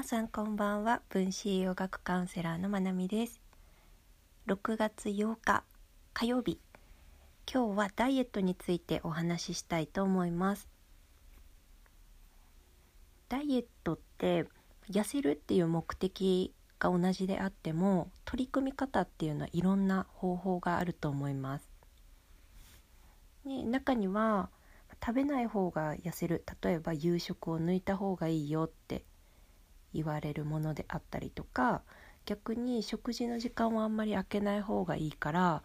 皆さんこんばんは。分子栄養学カウンセラーのまなみです。6月8日火曜日。今日はダイエットについてお話ししたいと思います。ダイエットって痩せるっていう目的が同じであっても取り組み方っていうのはいろんな方法があると思います、ね、中には食べない方が痩せる。例えば夕食を抜いた方がいいよって言われるものであったりとか逆に食事の時間をあんまり空けない方がいいから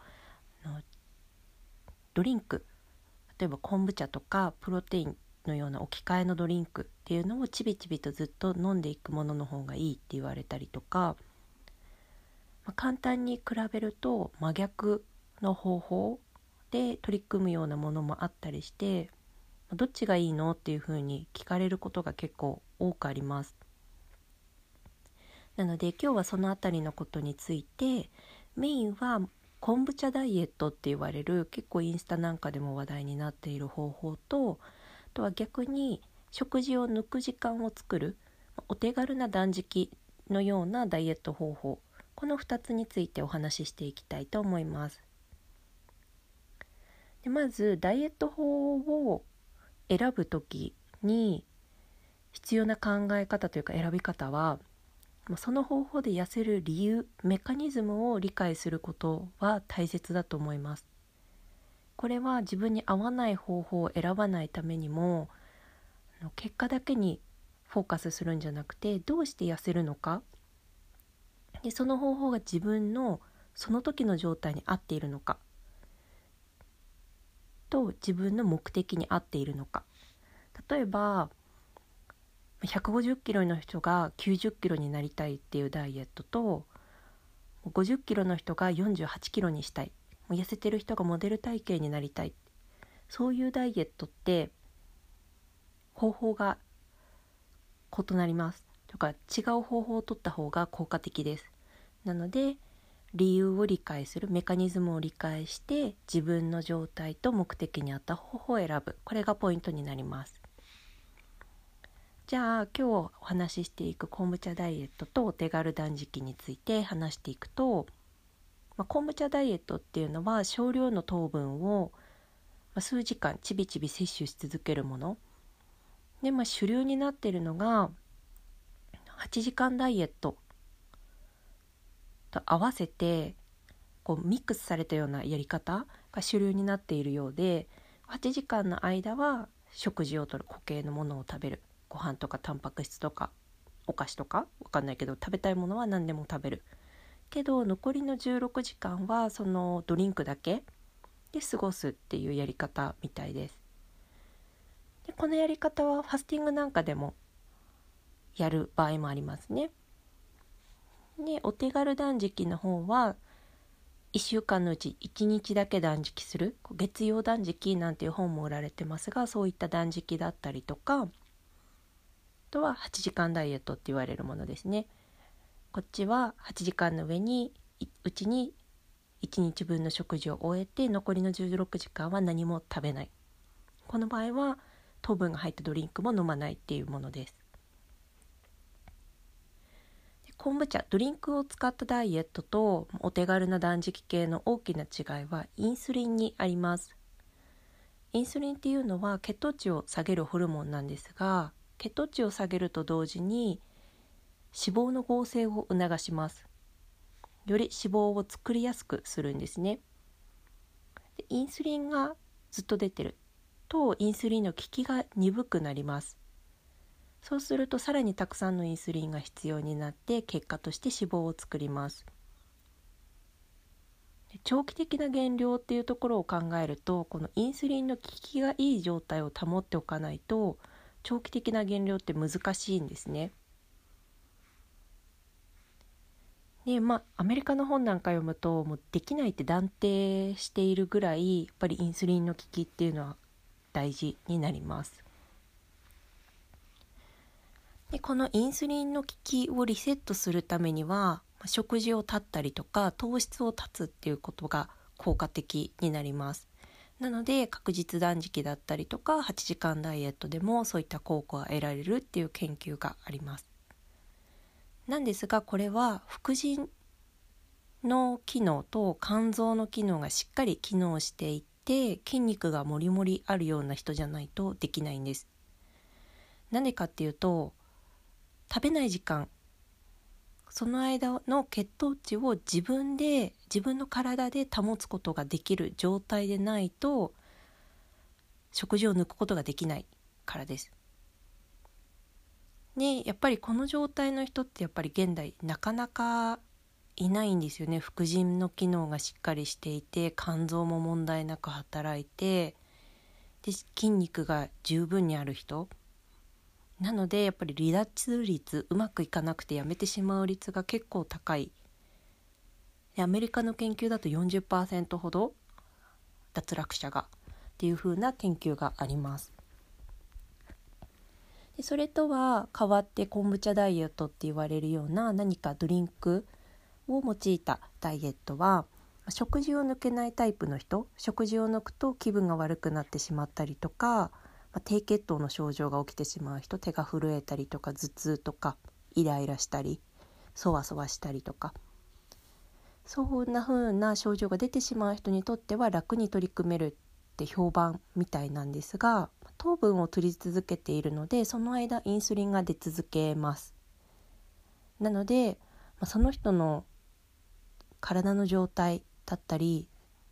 ドリンク例えば昆布茶とかプロテインのような置き換えのドリンクっていうのをちびちびとずっと飲んでいくものの方がいいって言われたりとか、まあ、簡単に比べると真逆の方法で取り組むようなものもあったりしてどっちがいいのっていうふうに聞かれることが結構多くあります。なので今日はその辺りのことについてメインは昆布茶ダイエットって言われる結構インスタなんかでも話題になっている方法とあとは逆に食事を抜く時間を作るお手軽な断食のようなダイエット方法この2つについてお話ししていきたいと思います。でまずダイエット法を選ぶ時に必要な考え方というか選び方はその方法で痩せる理由メカニズムを理解することは大切だと思います。これは自分に合わない方法を選ばないためにも結果だけにフォーカスするんじゃなくてどうして痩せるのか。でその方法が自分のその時の状態に合っているのか。と自分の目的に合っているのか。例えば150キロの人が90キロになりたいっていうダイエットと50キロの人が48キロにしたい。痩せてる人がモデル体型になりたい。そういうダイエットって方法が異なります。とか違う方法を取った方が効果的です。なので理由を理解するメカニズムを理解して自分の状態と目的に合った方法を選ぶ。これがポイントになります。じゃあ今日お話ししていく昆布茶ダイエットとお手軽断食について話していくと、まあ、昆布茶ダイエットっていうのは少量の糖分を数時間ちびちび摂取し続けるもの。で、まあ、主流になっているのが8時間ダイエット。と合わせてこうミックスされたようなやり方が主流になっているようで8時間の間は食事をとる固形のものを食べる。ご飯とかタンパク質とかお菓子とかわかんないけど食べたいものは何でも食べる。けど残りの16時間はそのドリンクだけで過ごすっていうやり方みたいです。でこのやり方はファスティングなんかでもやる場合もありますね。でお手軽断食の方は1週間のうち1日だけ断食する。月曜断食なんていう本も売られてますがそういった断食だったりとかとは8時間ダイエットって言われるものですね。こっちは8時間の上にうちに1日分の食事を終えて残りの16時間は何も食べない。この場合は糖分が入ったドリンクも飲まないっていうものです。昆布茶ドリンクを使ったダイエットとお手軽な断食系の大きな違いはインスリンにあります。インスリンっていうのは血糖値を下げるホルモンなんですが血糖値を下げると同時に脂肪の合成を促します。より脂肪を作りやすくするんですね。でインスリンがずっと出てる。とインスリンの効きが鈍くなります。そうするとさらにたくさんのインスリンが必要になって結果として脂肪を作ります。長期的な減量っていうところを考えるとこのインスリンの効きがいい状態を保っておかないと長期的な減量って難しいんですね。でまあアメリカの本なんか読むともうできないって断定しているぐらいやっぱりインスリンの効きっていうのは大事になります。でこのインスリンの効きをリセットするためには食事を断ったりとか糖質を断つっていうことが効果的になります。なので確実断食だったりとか8時間ダイエットでもそういった効果が得られるっていう研究があります。なんですがこれは副腎の機能と肝臓の機能がしっかり機能していて筋肉がもりもりあるような人じゃないとできないんです。なんでかっていうと食べない時間その間の血糖値を自分で自分の体で保つことができる状態でないと食事を抜くことができないからです。ねやっぱりこの状態の人ってやっぱり現代なかなかいないんですよね副腎の機能がしっかりしていて肝臓も問題なく働いてで筋肉が十分にある人なのでやっぱり離脱率うまくいかなくてやめてしまう率が結構高い。アメリカの研究だと40%ほど脱落者がっていう風な研究があります。でそれとは変わって昆布茶ダイエットって言われるような何かドリンクを用いたダイエットは食事を抜けないタイプの人食事を抜くと気分が悪くなってしまったりとかま低血糖の症状が起きてしまう人手が震えたりとか頭痛とかイライラしたりそわそわしたりとか。そんな風な症状が出てしまう人にとっては楽に取り組めるって評判みたいなんですが糖分を取り続けているのでその間インスリンが出続けます。なのでその人の体の状態だったり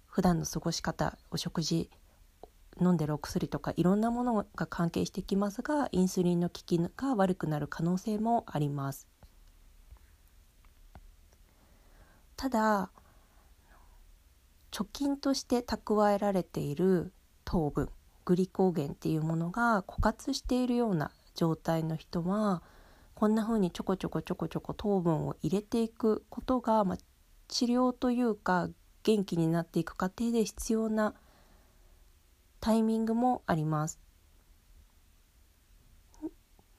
普段の過ごし方お食事飲んでるお薬とかいろんなものが関係してきますがインスリンの効きが悪くなる可能性もあります。ただ貯金として蓄えられている糖分グリコーゲンっていうものが枯渇しているような状態の人はこんな風にちょこちょこちょこちょこ糖分を入れていくことが、まあ、治療というか元気になっていく過程で必要なタイミングもあります。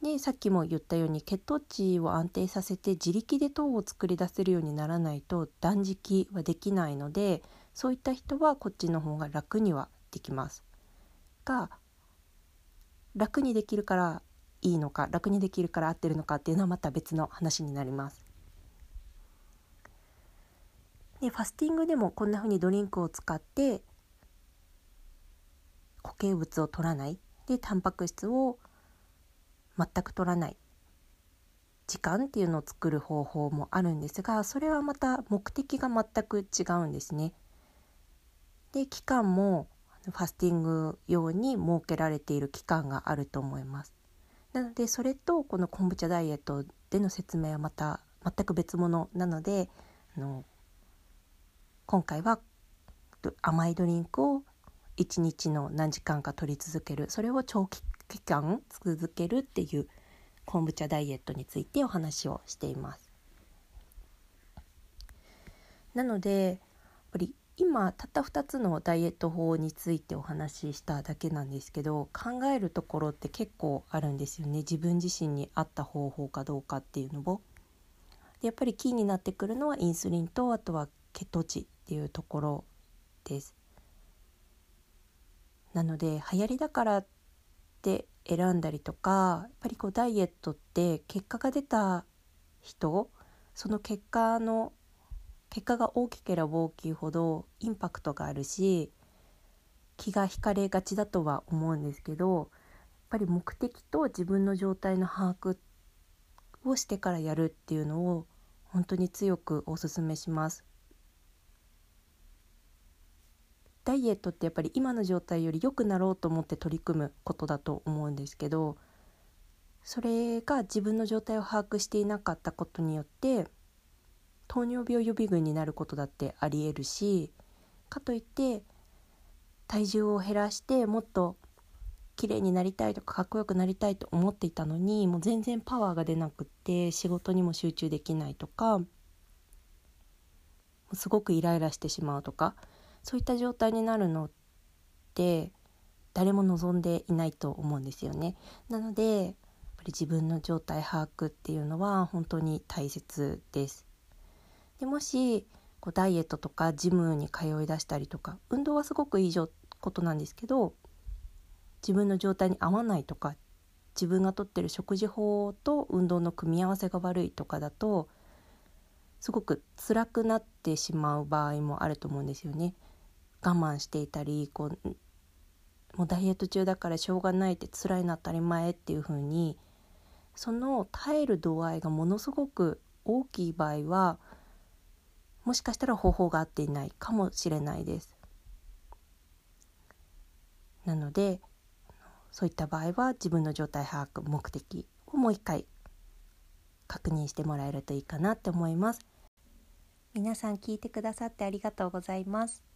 でさっきも言ったように血糖値を安定させて自力で糖を作り出せるようにならないと断食はできないのでそういった人はこっちの方が楽にはできます。が楽にできるからいいのか楽にできるから合ってるのかっていうのはまた別の話になります。でファスティングでもこんな風にドリンクを使って固形物を取らないでタンパク質を全く取らない時間っていうのを作る方法もあるんですがそれはまた目的が全く違うんですね。で期間もファスティング用に設けられている期間があると思います。なのでそれとこの昆布茶ダイエットでの説明はまた全く別物なのであの今回は甘いドリンクを1日の何時間か取り続けるそれを長期期間続けるっていう昆布茶ダイエットについてお話をしています。なのでやっぱり今たった2つのダイエット法についてお話ししただけなんですけど考えるところって結構あるんですよね自分自身に合った方法かどうかっていうのを。やっぱりキーになってくるのはインスリンとあとは血糖値っていうところです。なので流行りだからって選んだりとかやっぱりこうダイエットって結果が出た人その結果の結果が大きければ大きいほどインパクトがあるし気が引かれがちだとは思うんですけどやっぱり目的と自分の状態の把握をしてからやるっていうのを本当に強くおすすめします。ダイエットってやっぱり今の状態より良くなろうと思って取り組むことだと思うんですけどそれが自分の状態を把握していなかったことによって糖尿病予備軍になることだってありえるしかといって体重を減らしてもっと綺麗になりたいとかかっこよくなりたいと思っていたのにもう全然パワーが出なくって仕事にも集中できないとかすごくイライラしてしまうとかそういった状態になるのって誰も望んでいないと思うんですよね。なのでやっぱり自分の状態把握っていうのは本当に大切です。でもしこうダイエットとかジムに通いだしたりとか運動はすごくいいことなんですけど自分の状態に合わないとか自分がとってる食事法と運動の組み合わせが悪いとかだとすごく辛くなってしまう場合もあると思うんですよね。我慢していたりこうもうダイエット中だからしょうがないって辛いの当たり前っていう風にその耐える度合いがものすごく大きい場合はもしかしたら方法が合っていないかもしれないです。なのでそういった場合は自分の状態把握目的をもう一回確認してもらえるといいかなって思います。皆さん聞いてくださってありがとうございます。